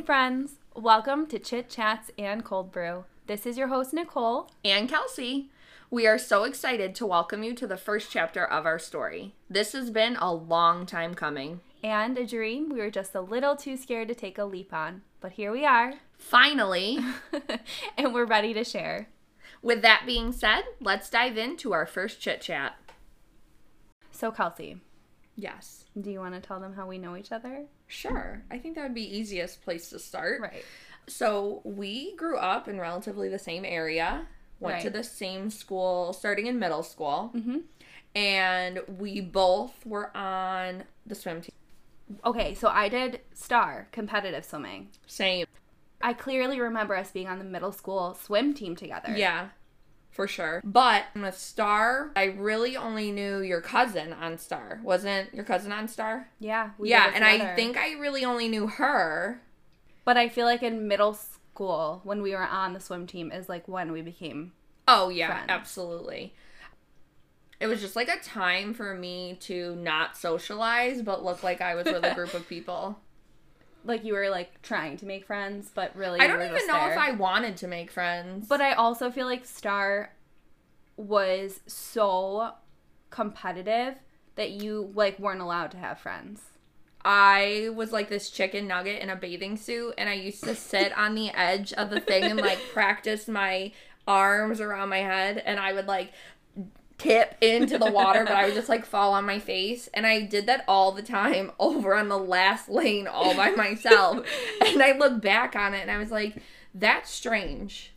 morning, friends. Welcome to Chit Chats and Cold Brew. This is your host, Nicole. and Kelsey. We are so excited to welcome you to the first chapter of our story. This has been a long time coming. And a dream we were just a little too scared to take a leap on. But here we are, Finally, and we're ready to share. with that being said, let's dive into our first chit chat. So, Kelsey, Yes. Do you want to tell them how we know each other? Sure. I think that would be easiest place to start. Right. So, we grew up in relatively the same area, went to the same school starting in middle school, Mm-hmm. and we both were on the swim team. Okay, so I did star competitive swimming. Same. I clearly remember us being on the middle school swim team together. Yeah, for sure. But with Star, I really only knew your cousin on Star. Wasn't your cousin on Star? Yeah. we yeah, and I think I really only knew her. But I feel like in middle school, when we were on the swim team, is like when we became. Oh, yeah, Friends. absolutely. It was just like a time for me to not socialize, but look like I was with a group of people. Like you were like trying to make friends, but really I don't even know there. if I wanted to make friends. But I also feel like Star was so competitive that you like weren't allowed to have friends. I was like this chicken nugget in a bathing suit, and I used to sit on the edge of the thing and like practice my arms around my head, and I would like tip into the water, but I would just like fall on my face. And I did that all the time over on the last lane all by myself. and I look back on it and I was like, that's strange.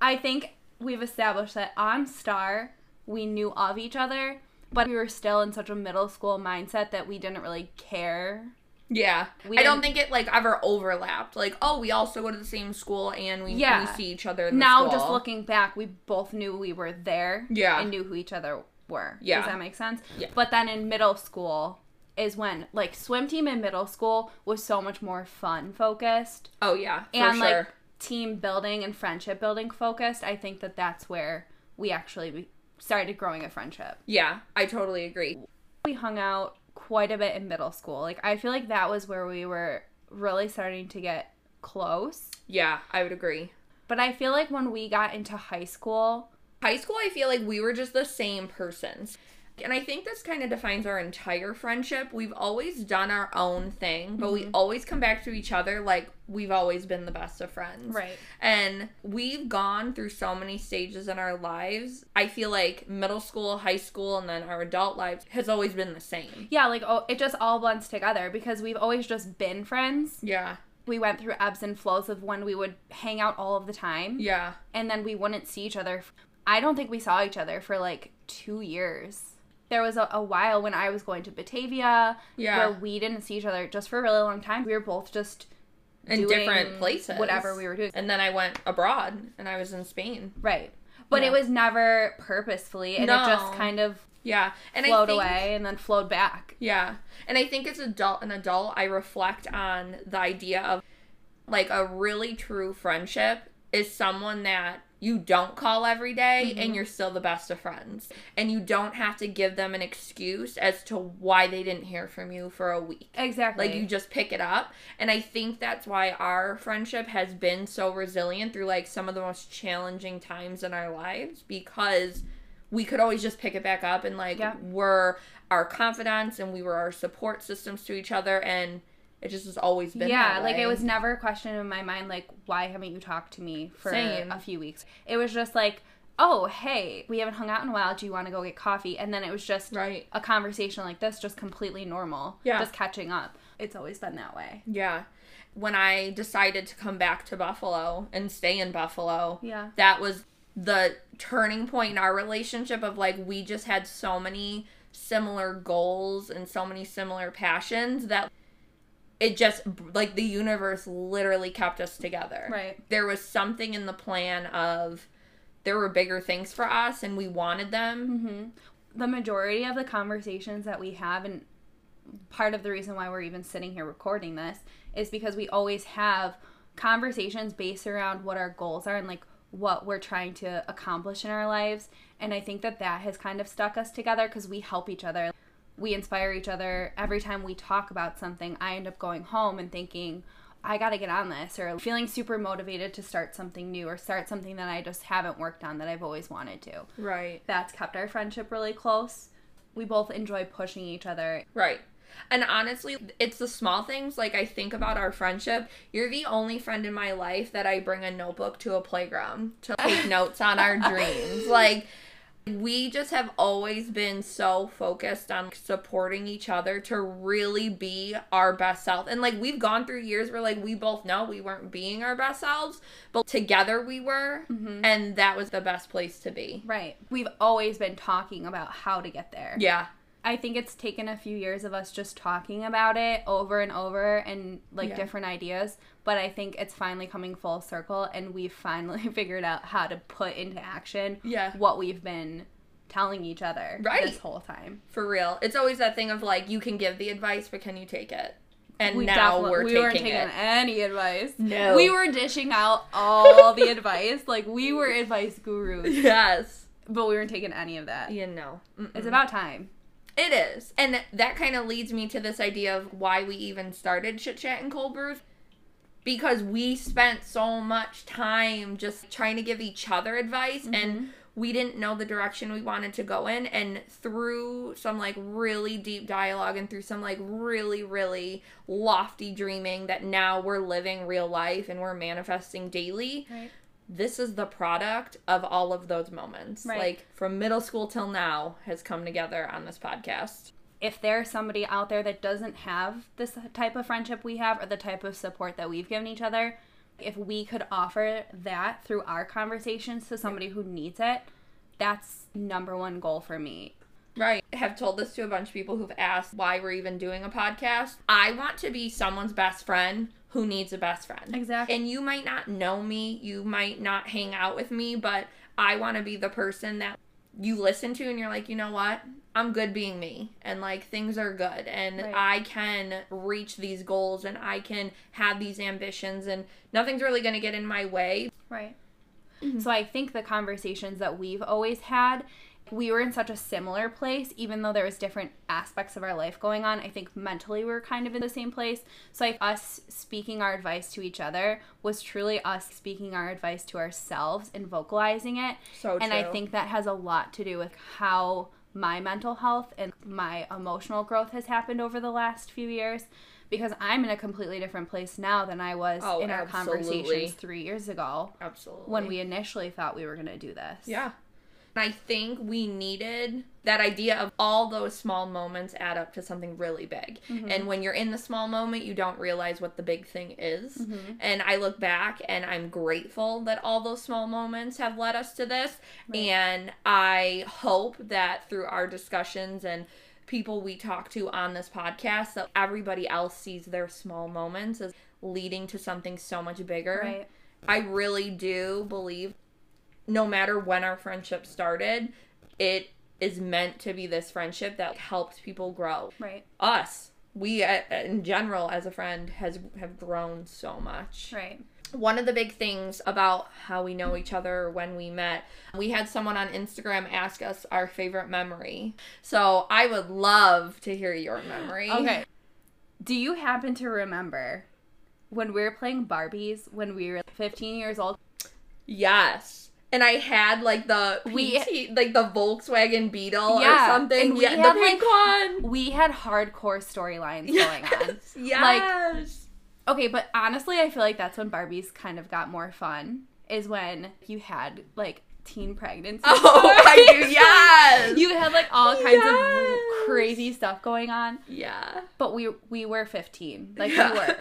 I think we've established that on Star we knew of each other, but we were still in such a middle school mindset that we didn't really care. Yeah. We I don't think it like ever overlapped. Like, oh, we also go to the same school and we, Yeah. we see each other in the Now school. just looking back, we both knew we were there Yeah. and knew who each other were. Yeah. Does that make sense? Yeah. But then in middle school is when like swim team in middle school was so much more fun focused Oh yeah, for and sure. like team building and friendship building focused. I think that that's where we actually started growing a friendship. yeah, I totally agree. We hung out quite a bit in middle school. Like I feel like that was where we were really starting to get close. Yeah, I would agree. But I feel like when we got into high school, High school, I feel like we were just the same persons. And I think this kind of defines our entire friendship. We've always done our own thing, but we mm-hmm. always come back to each other like we've always been the best of friends. Right. And we've gone through so many stages in our lives. I feel like middle school, high school, and then our adult lives has always been the same. Yeah, like oh, it just all blends together because we've always just been friends. Yeah. We went through ebbs and flows of when we would hang out all of the time Yeah. and then we wouldn't see each other. I don't think we saw each other for like 2 years. There was a, a while when I was going to Batavia Yeah. where we didn't see each other just for a really long time. We were both just In different places. Whatever we were doing. And then I went abroad and I was in Spain. Right. But Yeah. it was never purposefully and it just kind of Yeah. And I flowed think, away and then flowed back. Yeah. And I think as adult an adult I reflect on the idea of like a really true friendship is someone that you don't call every day and mm-hmm. you're still the best of friends. And you don't have to give them an excuse as to why they didn't hear from you for a week. Exactly. Like you just pick it up. And I think that's why our friendship has been so resilient through like some of the most challenging times in our lives because we could always just pick it back up and like Yeah. we're our confidants and we were our support systems to each other and it just has always been yeah, like it was never a question in my mind like why haven't you talked to me for Same. a few weeks? It was just like, "Oh, hey, we haven't hung out in a while. Do you want to go get coffee?" And then it was just right. a conversation like this, just completely normal. Yeah. Just catching up. It's always been that way. Yeah. When I decided to come back to Buffalo and stay in Buffalo, Yeah. that was the turning point in our relationship of like we just had so many similar goals and so many similar passions that it just like the universe literally kept us together. Right. There was something in the plan of there were bigger things for us and we wanted them. hmm The majority of the conversations that we have, and part of the reason why we're even sitting here recording this, is because we always have conversations based around what our goals are and like what we're trying to accomplish in our lives. And I think that that has kind of stuck us together because we help each other. We inspire each other. Every time we talk about something, I end up going home and thinking, I got to get on this or feeling super motivated to start something new or start something that I just haven't worked on that I've always wanted to. Right. That's kept our friendship really close. We both enjoy pushing each other. Right. And honestly, it's the small things. Like, I think about our friendship. You're the only friend in my life that I bring a notebook to a playground to take notes on our dreams. Like, we just have always been so focused on supporting each other to really be our best self. And like we've gone through years where like we both know we weren't being our best selves, but together we were. Mm-hmm. And that was the best place to be. Right. We've always been talking about how to get there. Yeah. I think it's taken a few years of us just talking about it over and over and like Yeah. different ideas, but I think it's finally coming full circle and we've finally figured out how to put into action Yeah. what we've been telling each other Right. this whole time. For real. It's always that thing of like you can give the advice, but can you take it? And We now we're we taking weren't taking it. any advice. No. We were dishing out all the advice. Like we were advice gurus, Yes. but we weren't taking any of that. You know. It's about time. It is. And that kind of leads me to this idea of why we even started Chit Chat and Cold Brews. Because we spent so much time just trying to give each other advice and mm-hmm. we didn't know the direction we wanted to go in. And through some like really deep dialogue and through some like really, really lofty dreaming that now we're living real life and we're manifesting daily, Right. This is the product of all of those moments. Right. Like from middle school till now has come together on this podcast. if there's somebody out there that doesn't have this type of friendship we have or the type of support that we've given each other, if we could offer that through our conversations to somebody who needs it, that's number one goal for me. Right. I have told this to a bunch of people who've asked why we're even doing a podcast. I want to be someone's best friend who needs a best friend. Exactly. And you might not know me, you might not hang out with me, but I want to be the person that you listen to and you're like, you know what? I'm good being me and like things are good and Right. I can reach these goals and I can have these ambitions and nothing's really going to get in my way. Right. Mm-hmm. So I think the conversations that we've always had, we were in such a similar place, even though there was different aspects of our life going on. I think mentally we were kind of in the same place. So like us speaking our advice to each other was truly us speaking our advice to ourselves and vocalizing it. So and I think that has a lot to do with how my mental health and my emotional growth has happened over the last few years. Because I'm in a completely different place now than I was Oh, in our absolutely. conversations three years ago Absolutely. when we initially thought we were going to do this. Yeah. I think we needed that idea of all those small moments add up to something really big. Mm-hmm. And when you're in the small moment, you don't realize what the big thing is. Mm-hmm. And I look back and I'm grateful that all those small moments have led us to this. And I hope that through our discussions and people we talk to on this podcast that everybody else sees their small moments as leading to something so much bigger. Right. I really do believe no matter when our friendship started, it is meant to be this friendship that helps people grow. Right. Us, we uh, in general as a friend has have grown so much. Right. One of the big things about how we know each other when we met, we had someone on Instagram ask us our favorite memory. So I would love to hear your memory. Okay. Do you happen to remember when we were playing Barbies when we were 15 years old? Yes. And I had like the We- like the Volkswagen Beetle Yeah, or something. and we yeah, had, the pink one. We had hardcore storylines going on. Yes. Yes. Okay, but honestly, I feel like that's when Barbies kind of got more fun. Is when you had like teen pregnancy. oh, I do. stories. Yes. You had like all kinds Yes. of crazy stuff going on, yeah. but we we were 15. Like Yeah.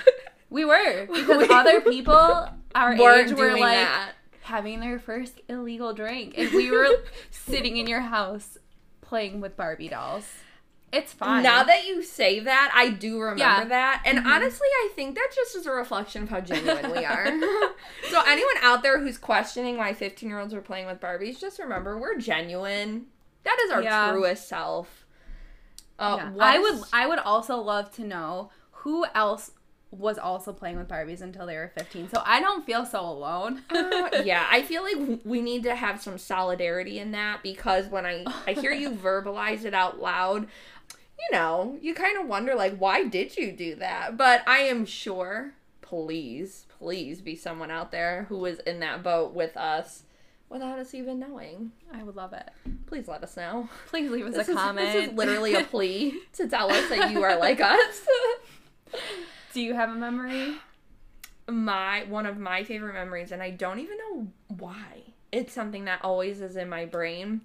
we were. We were because other people our We're age were like that. Having their first illegal drink, and we were sitting in your house playing with Barbie dolls. It's fine. Now that you say that, I do remember Yeah. that. And Mhm. honestly, I think that just is a reflection of how genuine we are. so, anyone out there who's questioning why 15 year olds are playing with Barbies, just remember we're genuine. That is our Yeah. truest self. Uh, Yeah. I would I would also love to know who else was also playing with Barbies until they were 15. So I don't feel so alone. Uh, yeah, I feel like we need to have some solidarity in that because when I I hear you verbalize it out loud, you know, you kind of wonder like why did you do that? But I am sure please, please be someone out there who was in that boat with us without us even knowing. I would love it. Please let us know. Please leave us This a is, comment. this is literally a plea to tell us that you are like us. Do you have a memory? my one of my favorite memories and I don't even know why. It's something that always is in my brain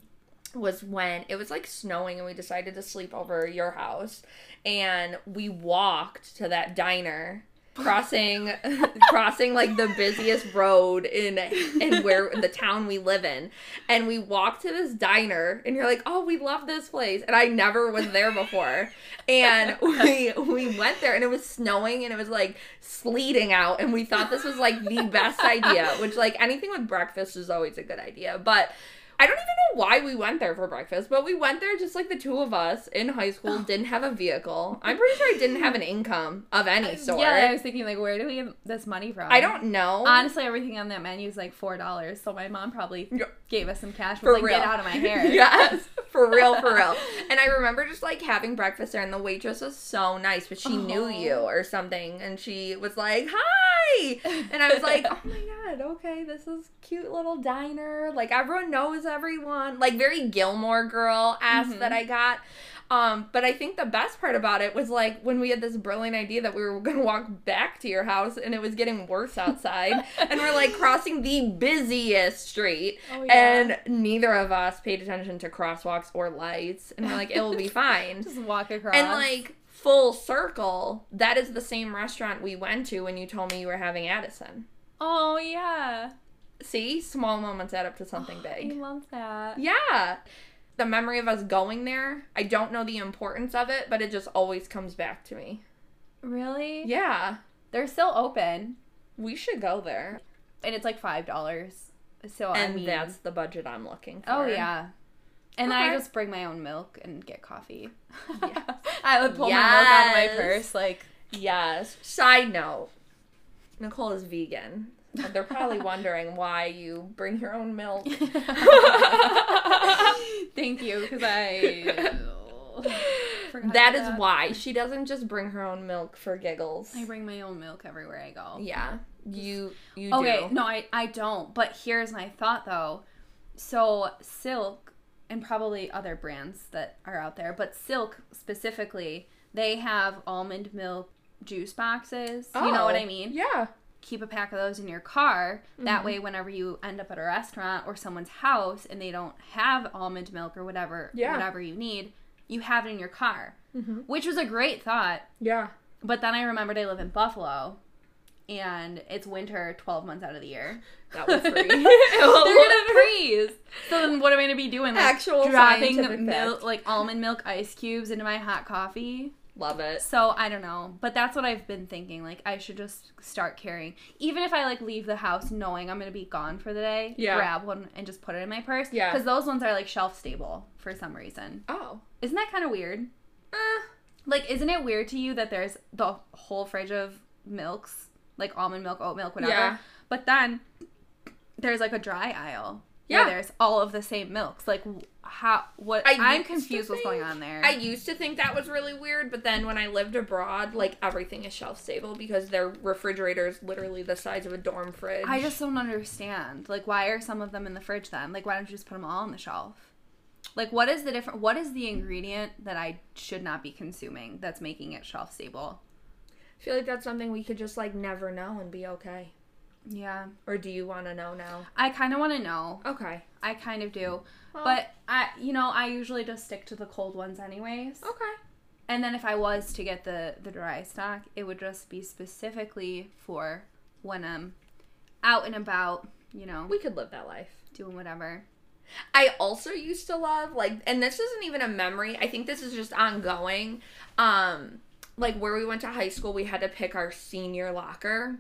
was when it was like snowing and we decided to sleep over your house and we walked to that diner crossing crossing like the busiest road in in where the town we live in. And we walked to this diner and you're like oh we love this place. And i never was there before. And we we went there and it was snowing and it was like sleeting out. And we thought this was like the best idea which like anything with breakfast is always a good idea. But I don't even know why we went there for breakfast, but we went there just like the two of us in high school, didn't have a vehicle. I'm pretty sure I didn't have an income of any uh, sort. Yeah, I was thinking like, where do we get this money from? I don't know. Honestly, everything on that menu is like four dollars. So my mom probably gave us some cash. For Was like, real. get out of my hair. yes, for real, for real. And I remember just like having breakfast there, and the waitress was so nice, but she knew Oh. you or something, and she was like, "Hi," and I was like, "Oh my god, okay, this is cute little diner. Like everyone knows everyone. Like very Gilmore Girl ass Mhm. that I got." Um, but I think the best part about it was like when we had this brilliant idea that we were gonna walk back to your house and it was getting worse outside, and we're like crossing the busiest street, Oh, and neither of us paid attention to crosswalks or lights, and we're like, it will be fine. just walk across. and like full circle, that is the same restaurant we went to when you told me you were having Addison. oh yeah, See, small moments add up to something I big. love that. Yeah. The memory of us going there, I don't know the importance of it, but it just always comes back to me. Really? Yeah. They're still open, We should go there. and it's like five dollars. So I And mean, that's the budget I'm looking oh, for. oh yeah. And then I just bring my own milk and get coffee. Yes. I would pull my milk out of my purse, like Yes. Side note Nicole is vegan. They're probably wondering why you bring your own milk. Thank you, because I forgot that why. She doesn't just bring her own milk for giggles. I bring my own milk everywhere I go. Yeah. You you Okay, do. no, I, I don't. But here's my thought though. So Silk and probably other brands that are out there, but Silk specifically, they have almond milk juice boxes. You know what I Oh, mean? Yeah. Keep a pack of those in your car. That Mhm. way, whenever you end up at a restaurant or someone's house and they don't have almond milk or whatever, Yeah. whatever you need, you have it in your car, Mhm. which was a great thought. Yeah. But then I remembered I live in Buffalo, and it's winter twelve months out of the year. That was free. They're gonna freeze. So then, what am I gonna be doing? Like, Actual dropping milk, like almond milk ice cubes into my hot coffee. Love it. So I don't know, but that's what I've been thinking. Like I should just start carrying, even if I like leave the house knowing I'm gonna be gone for the day. Yeah. Grab one and just put it in my purse. Yeah. Because those ones are like shelf stable for some reason. Oh. Isn't that kind of weird? Uh, Like, isn't it weird to you that there's the whole fridge of milks, like almond milk, oat milk, whatever? Yeah. But then there's like a dry aisle. Yeah. Where there's all of the same milks. Like, how? What? I to confused. What's going on there? I used to think that was really weird, but then when I lived abroad, like everything is shelf stable because their refrigerator is literally the size of a dorm fridge. I just don't understand. Like, why are some of them in the fridge then? Like, why don't you just put them all on the shelf? Like, what is the different? What is the ingredient that I should not be consuming that's making it shelf stable? Feel like that's something we could just like never know and be okay. Yeah, Or do you want to know now? I kind of want to know. Okay. I kind of do, Well, but I, you know, I usually just stick to the cold ones anyways. okay. And then if I was to get the the dry stock, it would just be specifically for when I'm out and about, you know, We could live that life. doing whatever. I also used to love like and this isn't even a memory. I think this is just ongoing. Um like where we went to high school, we had to pick our senior locker.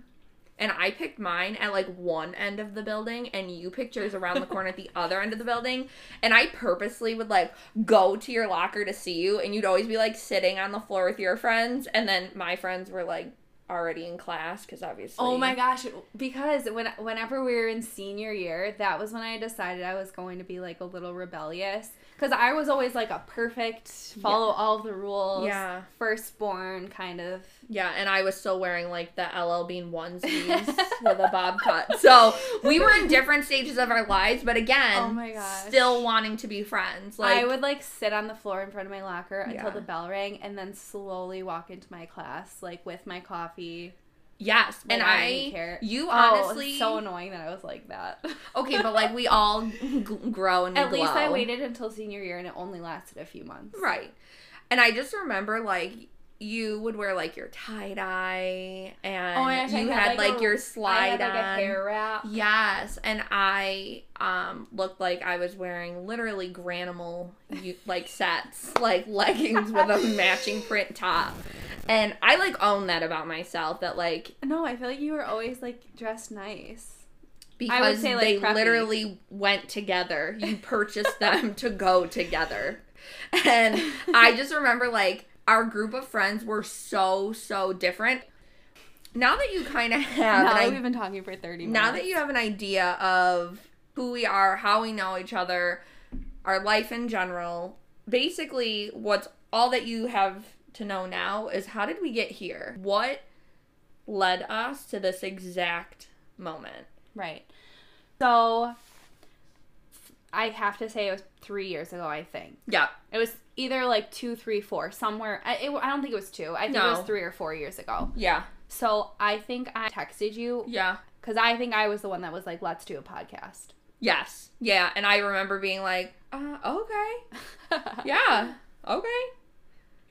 And I picked mine at like one end of the building and you picked yours around the corner at the other end of the building. And I purposely would like go to your locker to see you and you'd always be like sitting on the floor with your friends and then my friends were like already in class cuz obviously Oh my gosh! Because when whenever we were in senior year, that was when I decided I was going to be like a little rebellious. Because I was always like a perfect, follow all the rules, Yeah. firstborn kind of. Yeah, and I was still wearing like the LL Bean onesies with a bob cut. So we were in different stages of our lives, but again, Oh my gosh. still wanting to be friends. Like I would like sit on the floor in front of my locker until Yeah. the bell rang and then slowly walk into my class, like with my coffee. Yes, Like, and I I, care. you Oh, honestly it's so annoying that I was like that. okay, but like we all g- grow and At least I waited until senior year and it only lasted a few months. right, and I just remember like. You would wear like your tie dye, and Oh gosh, you had, had, like, a- your slide had like on. hair wrap. Yes, and I um looked like I was wearing literally Garanimal like sets, like leggings with a matching print top. And I like own that about myself that like No, I feel like you were always like dressed nice. because say, like, they preppy. literally went together. You purchased them to go together. And I just remember like our group of friends were so so different. Now that you kind of have now that we've been talking for 30 minutes. now that you have an idea of who we are, how we know each other, our life in general, basically what's all that you have to know now is how did we get here? What led us to this exact moment? Right. So I have to say it was three years ago, I think. Yeah. It was either like two, three, four, somewhere. I, it, I don't think it was two. I think it was three or four years ago. Yeah. So I think I texted you Yeah. because I think I was the one that was like, let's do a podcast. Yes. Yeah. And I remember being like, uh, okay. Yeah. Okay.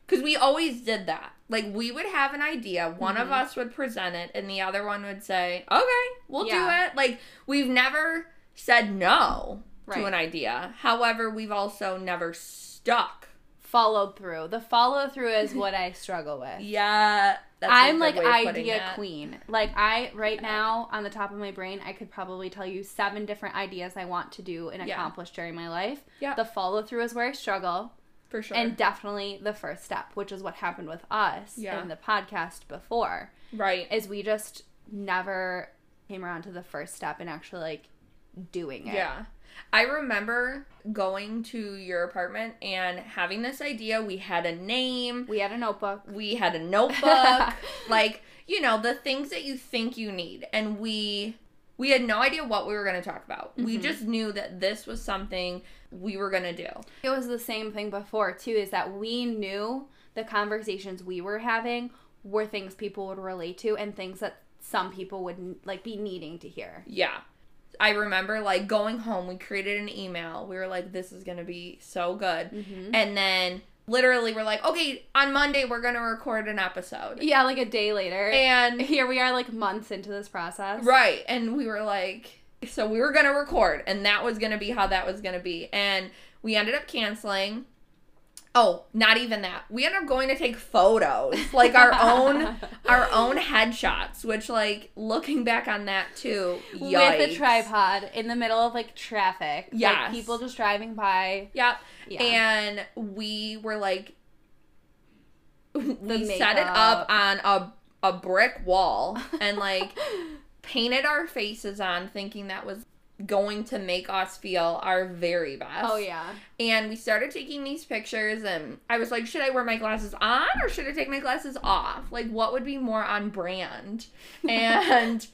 Because we always did that. Like, we would have an idea, one of Mhm. us would present it, and the other one would say, okay, we'll Yeah. do it. Like, we've never said no Right. to an idea. However, we've also never stuck. Followed through. The follow through is what I struggle with. Yeah. I'm like way of putting idea queen. Like I right now on the top of my brain, I could probably tell you seven different ideas I want to do and Yeah. accomplish during my life. Yeah. The follow through is where I struggle. For sure. And definitely the first step, which is what happened with us Yeah. in the podcast before, right. is we just never came around to the first step and actually like doing it. Yeah. I remember going to your apartment and having this idea. We had a name. We had a notebook. we had a notebook like you know the things that you think you need and we we had no idea what we were going to talk about we Mhm. just knew that this was something we were going to do It was the same thing before too, is that we knew the conversations we were having were things people would relate to and things that some people would like be needing to hear. yeah i remember like going home we created an email we were like this is going to be so good Mm-hmm. and then literally we're like okay on monday we're going to record an episode Yeah, like a day later. and here we are like months into this process. Right. And we were like, so we were going to record, and that was going to be how that was going to be. And we ended up canceling. Oh, not even that. We ended up going to take photos, like our own our own headshots, which like looking back on that too, with a tripod in the middle of like traffic. Yeah, Like people just driving by. Yep. Yeah. And we were like we set it up on a a brick wall and like painted our faces on thinking that was going to make us feel our very best. oh yeah. And we started taking these pictures and I was like, should I wear my glasses on or should I take my glasses off? Like what would be more on brand? And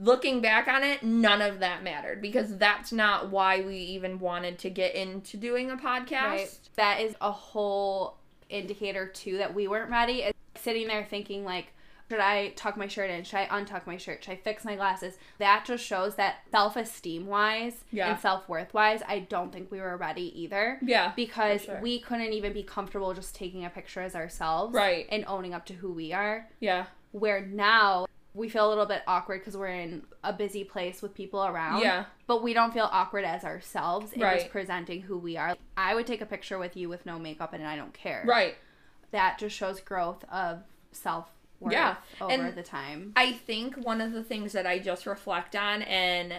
looking back on it, none of that mattered because that's not why we even wanted to get into doing a podcast. Right. That is a whole indicator too that we weren't ready. It's sitting there thinking like, should I tuck my shirt in? Should I untuck my shirt? Should I fix my glasses? That just shows that self esteem wise Yeah. and self worth wise, I don't think we were ready either. Yeah. Because sure. we couldn't even be comfortable just taking a picture as ourselves. Right. And owning up to who we are. Yeah. Where now we feel a little bit awkward because we're in a busy place with people around. Yeah. But we don't feel awkward as ourselves in Right. just presenting who we are. I would take a picture with you with no makeup and I don't care. Right. That just shows growth of self worth Yeah, over and- the time. I think one of the things that I just reflect on and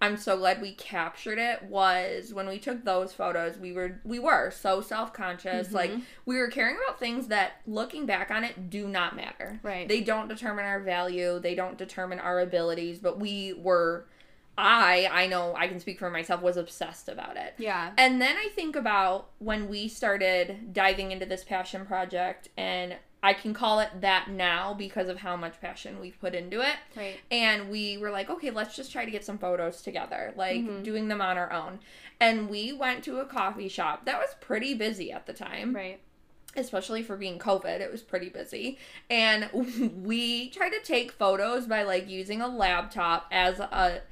I'm so glad we captured it was when we took those photos we were we were so self-conscious Mhm. like we were caring about things that looking back on it do not matter. Right. They don't determine our value, they don't determine our abilities, but we were I, I know I can speak for myself, was obsessed about it. Yeah. And then I think about when we started diving into this passion project, and I can call it that now because of how much passion we've put into it. Right. And we were like, okay, let's just try to get some photos together, like Mhm. doing them on our own. And we went to a coffee shop that was pretty busy at the time Right. especially for being COVID, it was pretty busy. And we tried to take photos by like using a laptop as a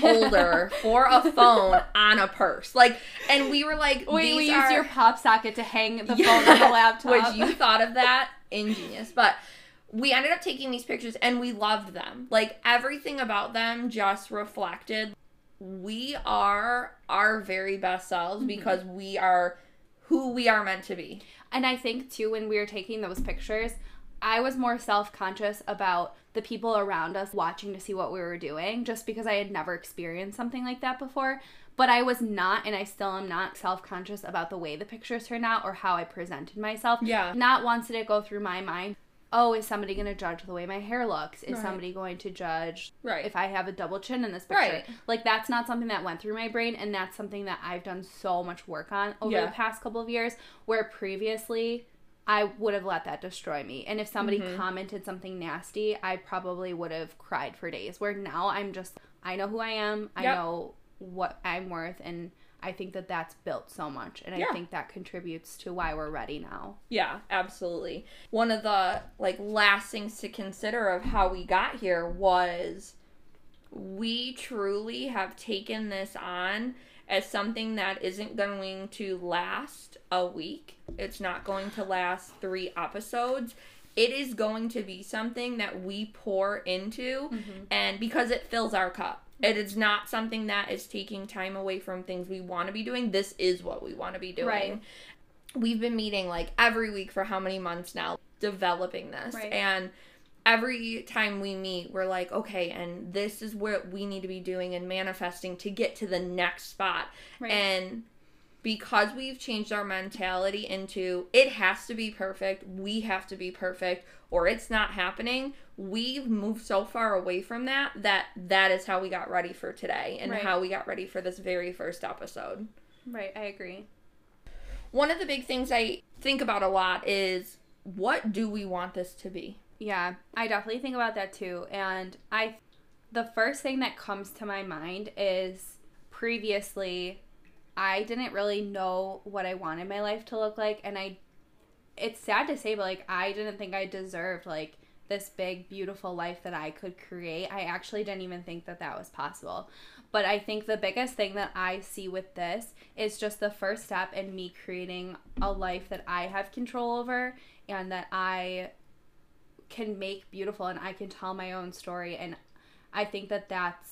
holder for a phone on a purse. Like, and we were like, Wait, these we are, used your pop socket to hang the Yeah, phone on the laptop. Which you thought of that ingenious, but we ended up taking these pictures and we loved them. Like everything about them just reflected we are our very best selves Mhm. because we are who we are meant to be. And I think too, when we were taking those pictures, I was more self conscious about the people around us watching to see what we were doing, just because I had never experienced something like that before. But I was not, and I still am not self conscious about the way the pictures turned out or how I presented myself. Yeah. Not once did it go through my mind, oh, is somebody going to judge the way my hair looks? Is Right. somebody going to judge Right. if I have a double chin in this picture. Right. Like that's not something that went through my brain and that's something that I've done so much work on over Yeah. the past couple of years where previously I would have let that destroy me. And if somebody Mhm. commented something nasty, I probably would have cried for days. Where now I'm just I know who I am. I Yep. know what I'm worth and I think that that's built so much and Yeah. I think that contributes to why we're ready now. Yeah, absolutely. One of the like last things to consider of how we got here was we truly have taken this on as something that isn't going to last a week. It's not going to last 3 episodes. It is going to be something that we pour into mm-hmm. and because it fills our cup. It is not something that is taking time away from things we want to be doing. This is what we want to be doing Right. we've been meeting like every week for how many months now developing this Right. and every time we meet we're like okay and this is what we need to be doing and manifesting to get to the next spot Right. and because we've changed our mentality into it has to be perfect we have to be perfect or it's not happening we've moved so far away from that that that is how we got ready for today and Right. how we got ready for this very first episode Right, I agree. one of the big things I think about a lot is what do we want this to be? Yeah, I definitely think about that too. And I, the first thing that comes to my mind is previously, I didn't really know what I wanted my life to look like. And I, it's sad to say, but like, I didn't think I deserved like this big, beautiful life that I could create. I actually didn't even think that that was possible. But I think the biggest thing that I see with this is just the first step in me creating a life that I have control over and that I can make beautiful and I can tell my own story. And I think that that's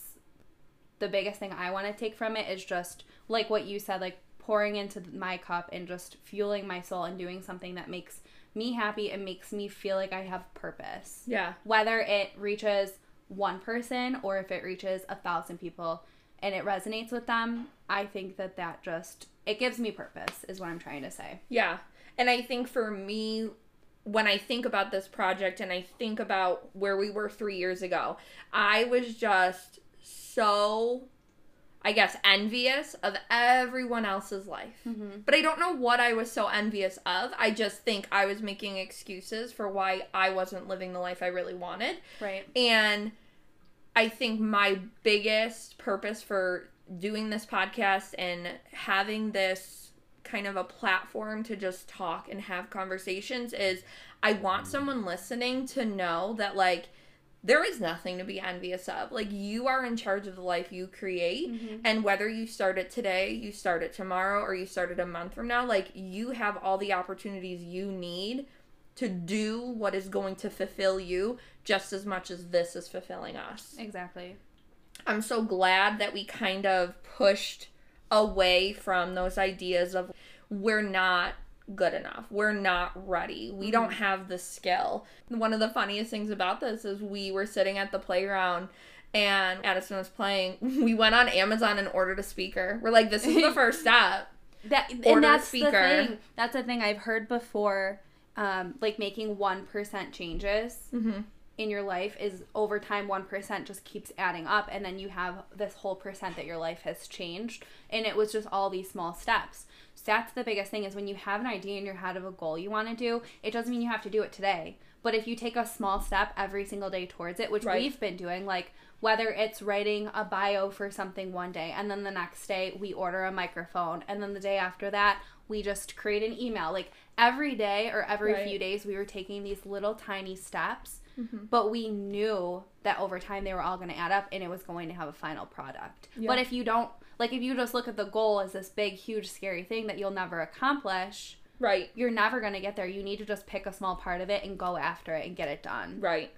the biggest thing I want to take from it is just like what you said, like pouring into my cup and just fueling my soul and doing something that makes me happy and makes me feel like I have purpose Yeah. whether it reaches one person or if it reaches a thousand people and it resonates with them i think that that just it gives me purpose is what i'm trying to say Yeah. And I think for me, when I think about this project and I think about where we were three years ago, I was just so, I guess, envious of everyone else's life. mm-hmm. But I don't know what I was so envious of. I just think I was making excuses for why I wasn't living the life I really wanted. right And I think my biggest purpose for doing this podcast and having this kind of a platform to just talk and have conversations is I want someone listening to know that, like, there is nothing to be envious of. Like, you are in charge of the life you create. Mhm. And whether you start it today, you start it tomorrow, or you start it a month from now, like, you have all the opportunities you need to do what is going to fulfill you just as much as this is fulfilling us. exactly I'm so glad that we kind of pushed away from those ideas of we're not good enough. We're not ready. We don't have the skill. One of the funniest things about this is we were sitting at the playground and Addison was playing. We went on Amazon and ordered a speaker. We're like, this is the first step. that Order and a that's speaker. the thing that's the thing i've heard before um like making 1% changes Mm-hmm. In your life is over time 1% just keeps adding up and then you have this whole percent that your life has changed and it was just all these small steps so that's the biggest thing is when you have an idea in your head of a goal you want to do it doesn't mean you have to do it today but if you take a small step every single day towards it which Right. we've been doing like whether it's writing a bio for something one day and then the next day we order a microphone and then the day after that we just create an email like every day or every Right. few days we were taking these little tiny steps Mm-hmm. but we knew that over time they were all going to add up and it was going to have a final product Yeah. but if you don't like if you just look at the goal as this big huge scary thing that you'll never accomplish Right. you're never going to get there you need to just pick a small part of it and go after it and get it done Right.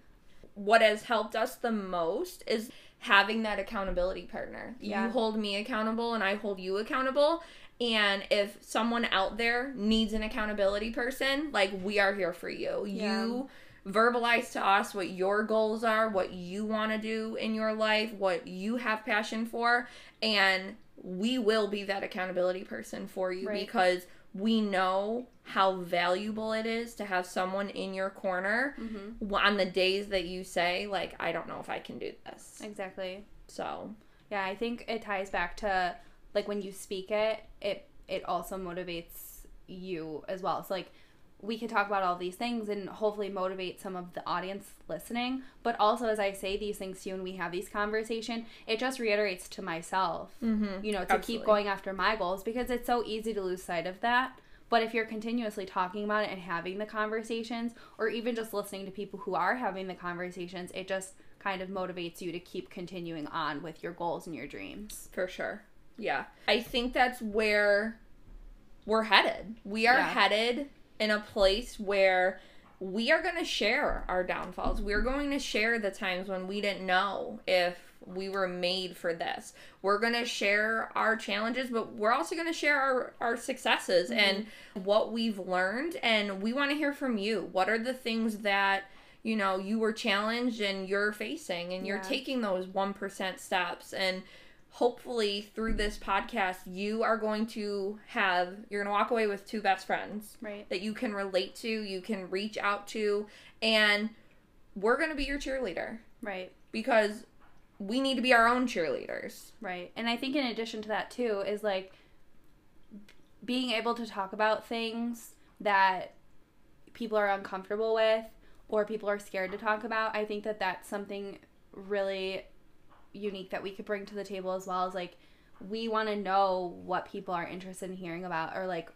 What has helped us the most is having that accountability partner. Yeah. You hold me accountable and I hold you accountable. And if someone out there needs an accountability person, like we are here for you. Yeah. You verbalize to us what your goals are, what you want to do in your life, what you have passion for, and we will be that accountability person for you Right. because we know how valuable it is to have someone in your corner mm-hmm. on the days that you say like I don't know if I can do this. exactly So, Yeah, I think it ties back to like when you speak it, it it also motivates you as well. So like we could talk about all these things and hopefully motivate some of the audience listening, but also as I say these things to you and we have these conversation, it just reiterates to myself, Mhm. you know, to Absolutely. keep going after my goals because it's so easy to lose sight of that. But if you're continuously talking about it and having the conversations, or even just listening to people who are having the conversations, it just kind of motivates you to keep continuing on with your goals and your dreams. for sure. Yeah. I think that's where we're headed. We are Yeah. headed in a place where we are going to share our downfalls. We're going to share the times when we didn't know if we were made for this. We're going to share our challenges, but we're also going to share our, our successes mm-hmm. and what we've learned. And we want to hear from you. What are the things that, you know, you were challenged and you're facing and you're taking those 1% steps and hopefully through this podcast you are going to have you're going to walk away with two best friends Right. that you can relate to, you can reach out to, and we're going to be your cheerleader Right. because we need to be our own cheerleaders. Right. And I think in addition to that too is like being able to talk about things that people are uncomfortable with or people are scared to talk about. I think that that's something really unique that we could bring to the table as well as like we want to know what people are interested in hearing about or like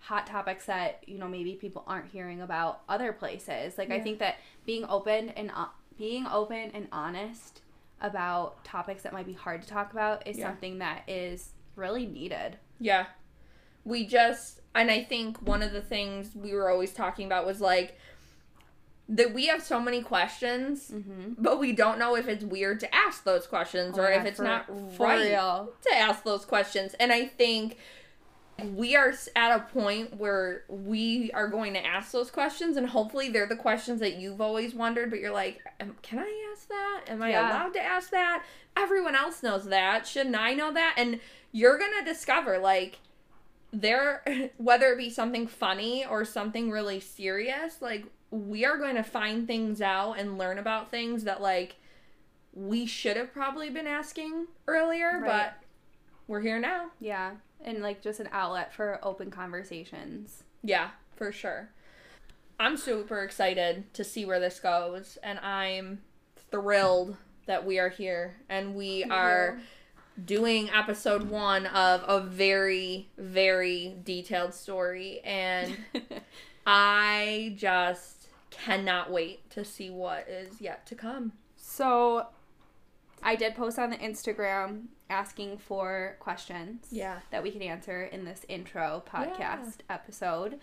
hot topics that you know maybe people aren't hearing about other places like i think that being open and uh, being open and honest about topics that might be hard to talk about is Yeah. something that is really needed Yeah. We just, and I think one of the things we were always talking about was like that we have so many questions, mm-hmm. but we don't know if it's weird to ask those questions or if it's not right real to ask those questions. And I think we are at a point where we are going to ask those questions, and hopefully they're the questions that you've always wondered, but you're like, can I ask that? Am I Yeah. allowed to ask that? Everyone else knows that. Shouldn't I know that? And you're going to discover, like, there, whether it be something funny or something really serious, like, we are going to find things out and learn about things that, like, we should have probably been asking earlier, Right. but we're here now. yeah and like just an outlet for open conversations Yeah, for sure. I'm super excited to see where this goes, and I'm thrilled that we are here and we are doing episode one of a very, very detailed story. And I just cannot wait to see what is yet to come. So I did post on the Instagram asking for questions Yeah. that we can answer in this intro podcast episode.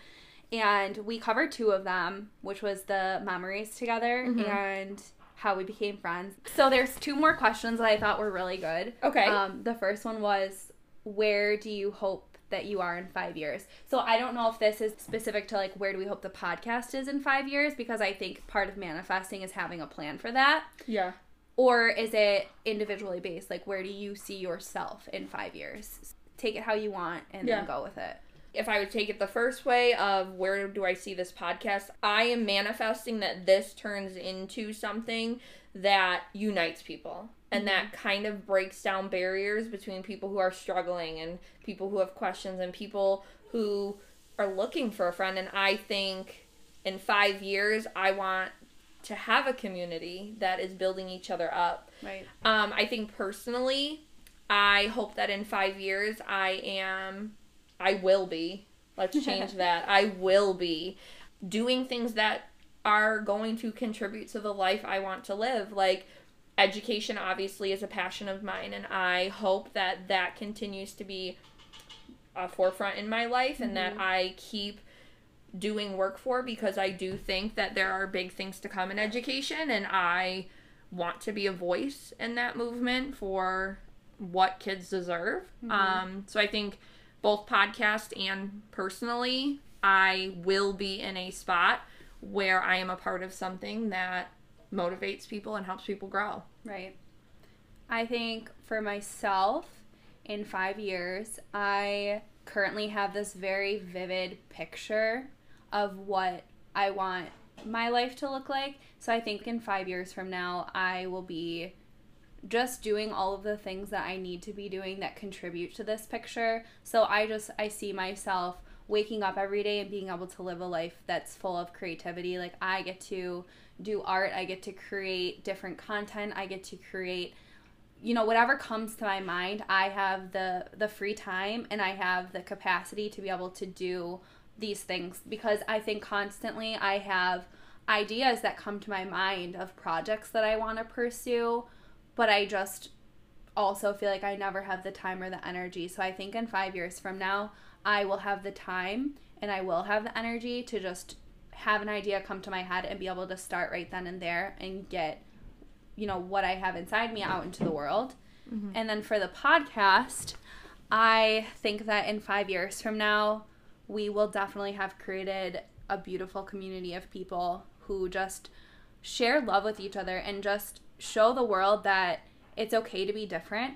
And we covered two of them, which was the memories together Mhm. and how we became friends. So there's two more questions that I thought were really good. Okay. Um, the first one was, where do you hope that you are in five years? So I don't know if this is specific to like where do we hope the podcast is in five years because I think part of manifesting is having a plan for that. yeah. Or is it individually based? Like where do you see yourself in five years? Take it how you want and Yeah. then go with it. If I would take it the first way of where do I see this podcast, I am manifesting that this turns into something that unites people and that kind of breaks down barriers between people who are struggling and people who have questions and people who are looking for a friend. And I think in five years, I want to have a community that is building each other up. Right. Um, I think personally, I hope that in five years, I am, I will be, let's change that, I will be doing things that are going to contribute to the life I want to live. Like, education obviously is a passion of mine, and I hope that that continues to be a forefront in my life and that I keep doing work for because I do think that there are big things to come in education and I want to be a voice in that movement for what kids deserve. Um, so I think both podcast and personally, I will be in a spot where I am a part of something that motivates people and helps people grow. Right. I think for myself, in five years, I currently have this very vivid picture of what I want my life to look like. So I think in five years from now, I will be just doing all of the things that I need to be doing that contribute to this picture. So I just I see myself waking up every day and being able to live a life that's full of creativity. Like I get to do art, I get to create different content, I get to create you know whatever comes to my mind, I have the the free time and I have the capacity to be able to do these things because I think constantly I have ideas that come to my mind of projects that I want to pursue, but I just also feel like I never have the time or the energy. So I think in 5 years from now, I will have the time and I will have the energy to just have an idea come to my head and be able to start right then and there and get you know what I have inside me out into the world. Mm-hmm. And then for the podcast, I think that in 5 years from now, we will definitely have created a beautiful community of people who just share love with each other and just show the world that it's okay to be different,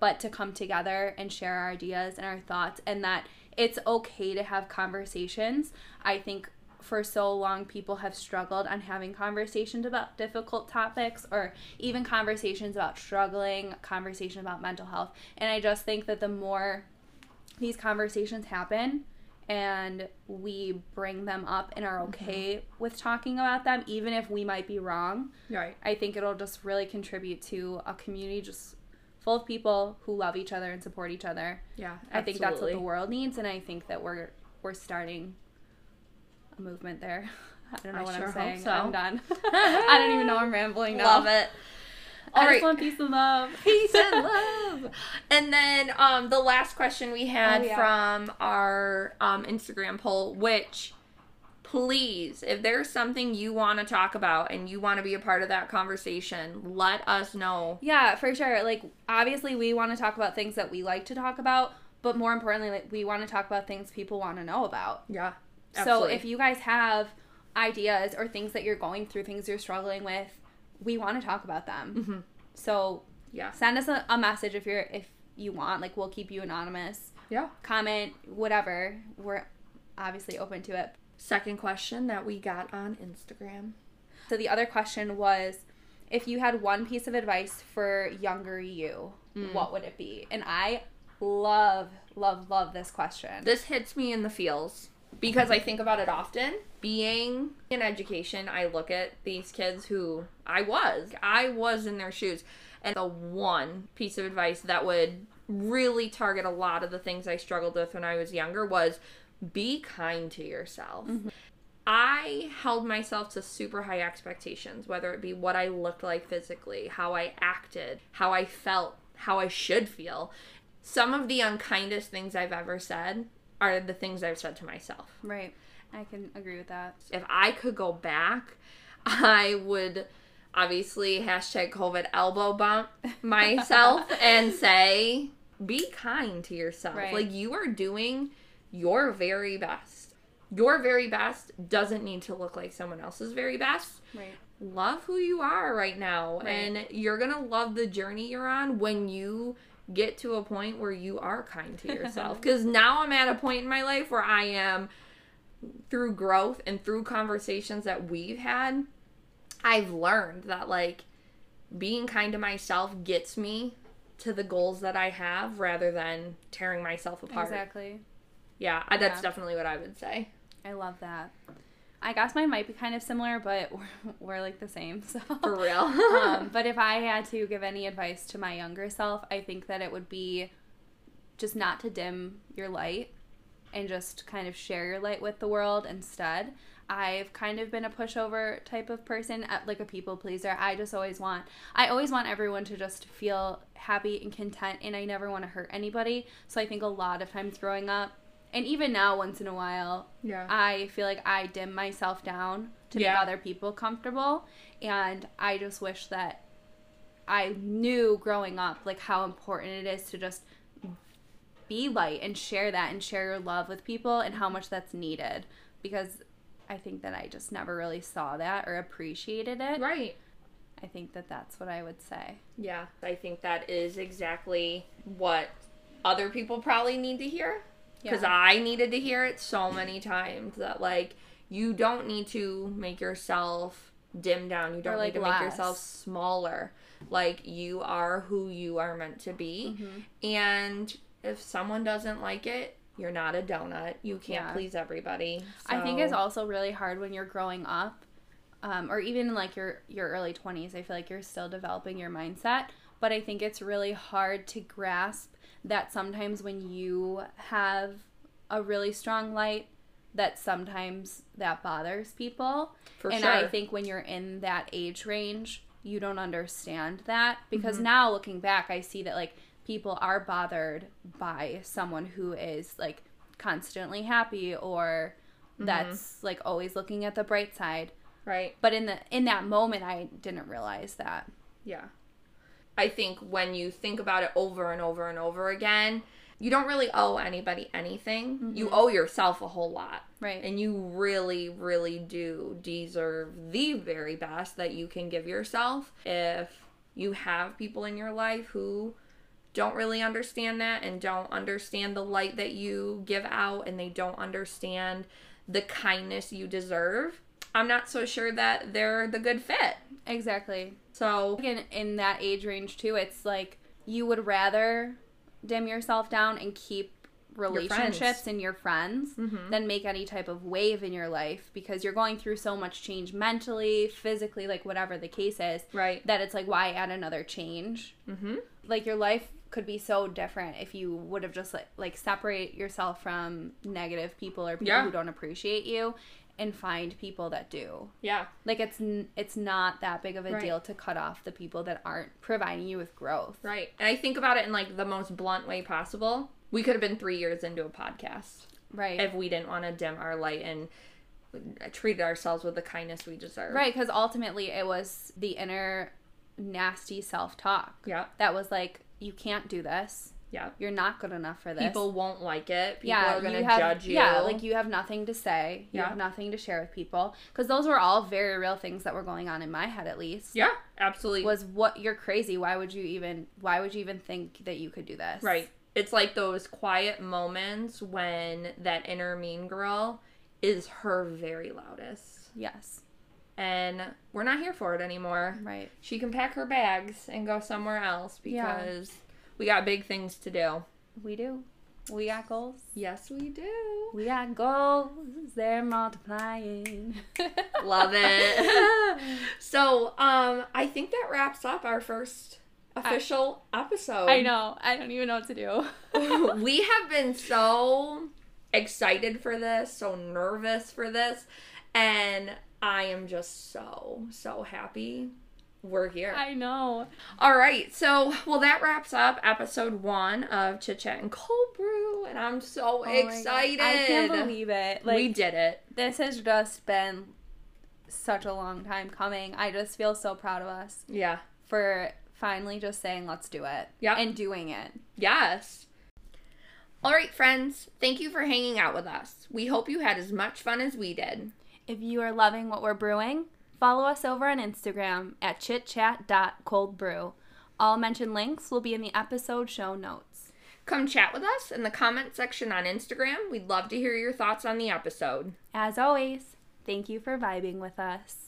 but to come together and share our ideas and our thoughts, and that it's okay to have conversations. I think for so long people have struggled on having conversations about difficult topics or even conversations about struggling, conversation about mental health. And I just think that the more these conversations happen and we bring them up and are mm-hmm. okay with talking about them even if we might be wrong, Right. I think it'll just really contribute to a community just full of people who love each other and support each other. Yeah. I think that's what the world needs, and I think that we're we're starting a movement there. I don't know I what sure I'm saying. so. I'm done. I don't even know I'm rambling now. Love it. I All just want peace and love. Peace and love. And then um, the last question we had Oh, yeah. from our um, Instagram poll, which please, if there's something you want to talk about and you want to be a part of that conversation, let us know. Yeah, for sure. Like obviously we want to talk about things that we like to talk about, but more importantly, like we want to talk about things people want to know about. Yeah. Absolutely. So if you guys have ideas or things that you're going through, things you're struggling with, we want to talk about them. Mhm. So Yeah. send us a, a message if you're if you want. Like we'll keep you anonymous. Yeah. Comment, whatever. We're obviously open to it. Second question that we got on Instagram. So the other question was if you had one piece of advice for younger you, mm. what would it be? And I love, love, love this question. This hits me in the feels because I think about it often. Being in education, I look at these kids who I was. I was in their shoes. And the one piece of advice that would really target a lot of the things I struggled with when I was younger was be kind to yourself. Mm-hmm. I held myself to super high expectations, whether it be what I looked like physically, how I acted, how I felt, how I should feel. Some of the unkindest things I've ever said are the things I've said to myself. right. I can agree with that. If I could go back, I would obviously hashtag COVID elbow bump myself and say, be kind to yourself. Right. Like you are doing your very best. Your very best doesn't need to look like someone else's very best. Right. Love who you are right now. Right. And you're going to love the journey you're on when you get to a point where you are kind to yourself. Because now I'm at a point in my life where I am, through growth and through conversations that we've had, I've learned that like being kind to myself gets me to the goals that I have rather than tearing myself apart. Exactly. Yeah, I- that's definitely what I would say. I love that. I guess mine might be kind of similar, but we're, we're like the same. So For real. um, but if I had to give any advice to my younger self, I think that it would be just not to dim your light and just kind of share your light with the world instead. I've kind of been a pushover type of person, like a people pleaser. I just always want, I always want everyone to just feel happy and content, and I never want to hurt anybody. So I think a lot of times growing up, and even now, once in a while, yeah. I feel like I dim myself down to Yeah. make other people comfortable. And I just wish that I knew growing up like how important it is to just be light and share that and share your love with people and how much that's needed because I think that I just never really saw that or appreciated it. right. I think that that's what I would say. Yeah, I think that is exactly what other people probably need to hear. Because Yeah. I needed to hear it so many times that, like, you don't need to make yourself dim down. You don't like, need to make yourself smaller. Like, you are who you are meant to be. Mm-hmm. And if someone doesn't like it, you're not a donut. You can't Yeah. please everybody. I think it's also really hard when you're growing up, um, or even like your your early twenties. I feel like you're still developing your mindset, but I think it's really hard to grasp that sometimes when you have a really strong light, that sometimes that bothers people. For and sure. I think when you're in that age range, you don't understand that because Mm-hmm. now looking back, I see that like people are bothered by someone who is like constantly happy or Mm-hmm. that's like always looking at the bright side. right. But in the in that moment, I didn't realize that. Yeah. I think when you think about it over and over and over again, you don't really owe anybody anything. You mm-hmm. owe yourself a whole lot. Right. And you really, really do deserve the very best that you can give yourself. If you have people in your life who don't really understand that and don't understand the light that you give out and they don't understand the kindness you deserve, I'm not so sure that they're the good fit. Exactly. So, in, in that age range too it's like you would rather dim yourself down and keep relationships. Mm-hmm. and your friends than make any type of wave in your life because you're going through so much change mentally physically like whatever the case is right. that it's like why add another change Mhm. like your life could be so different if you would have just like like separate yourself from negative people or people Yeah. who don't appreciate you and find people that do Yeah. like it's n- it's not that big of a Right. deal to cut off the people that aren't providing you with growth. Right. And I think about it in like the most blunt way possible. We could have been three years into a podcast Right. if we didn't want to dim our light and treated ourselves with the kindness we deserve. right, because ultimately it was the inner nasty self talk Yeah. that was like, you can't do this. Yeah. You're not good enough for this. People won't like it. People yeah, are going you to have, judge you. Yeah, like you have nothing to say. You Yeah. have nothing to share with people. Because those were all very real things that were going on in my head, at least. yeah, absolutely. Was what you're crazy. Why would you even? Why would you even think that you could do this? Right. It's like those quiet moments when that inner mean girl is her very loudest. Yes. And we're not here for it anymore. Right. She can pack her bags and go somewhere else Yeah. We got big things to do. We do. We got goals. Yes, we do. We got goals. They're multiplying. Love it. so, um, I think that wraps up our first official episode. I know. I don't even know what to do. we have been so excited for this, so nervous for this, and I am just so, so happy we're here. I know. All right, so well, that wraps up episode one of Chit Chat and Cold Brew, and I'm so Oh excited. I can't believe it. Like we did it. this has just been such a long time coming. I just feel so proud of us Yeah. for finally just saying let's do it. Yeah. And doing it. Yes. All right, friends, thank you for hanging out with us. We hope you had as much fun as we did. If you are loving what we're brewing, follow us over on Instagram at chitchat.coldbrew. All mentioned links will be in the episode show notes. Come chat with us in the comment section on Instagram. We'd love to hear your thoughts on the episode. As always, thank you for vibing with us.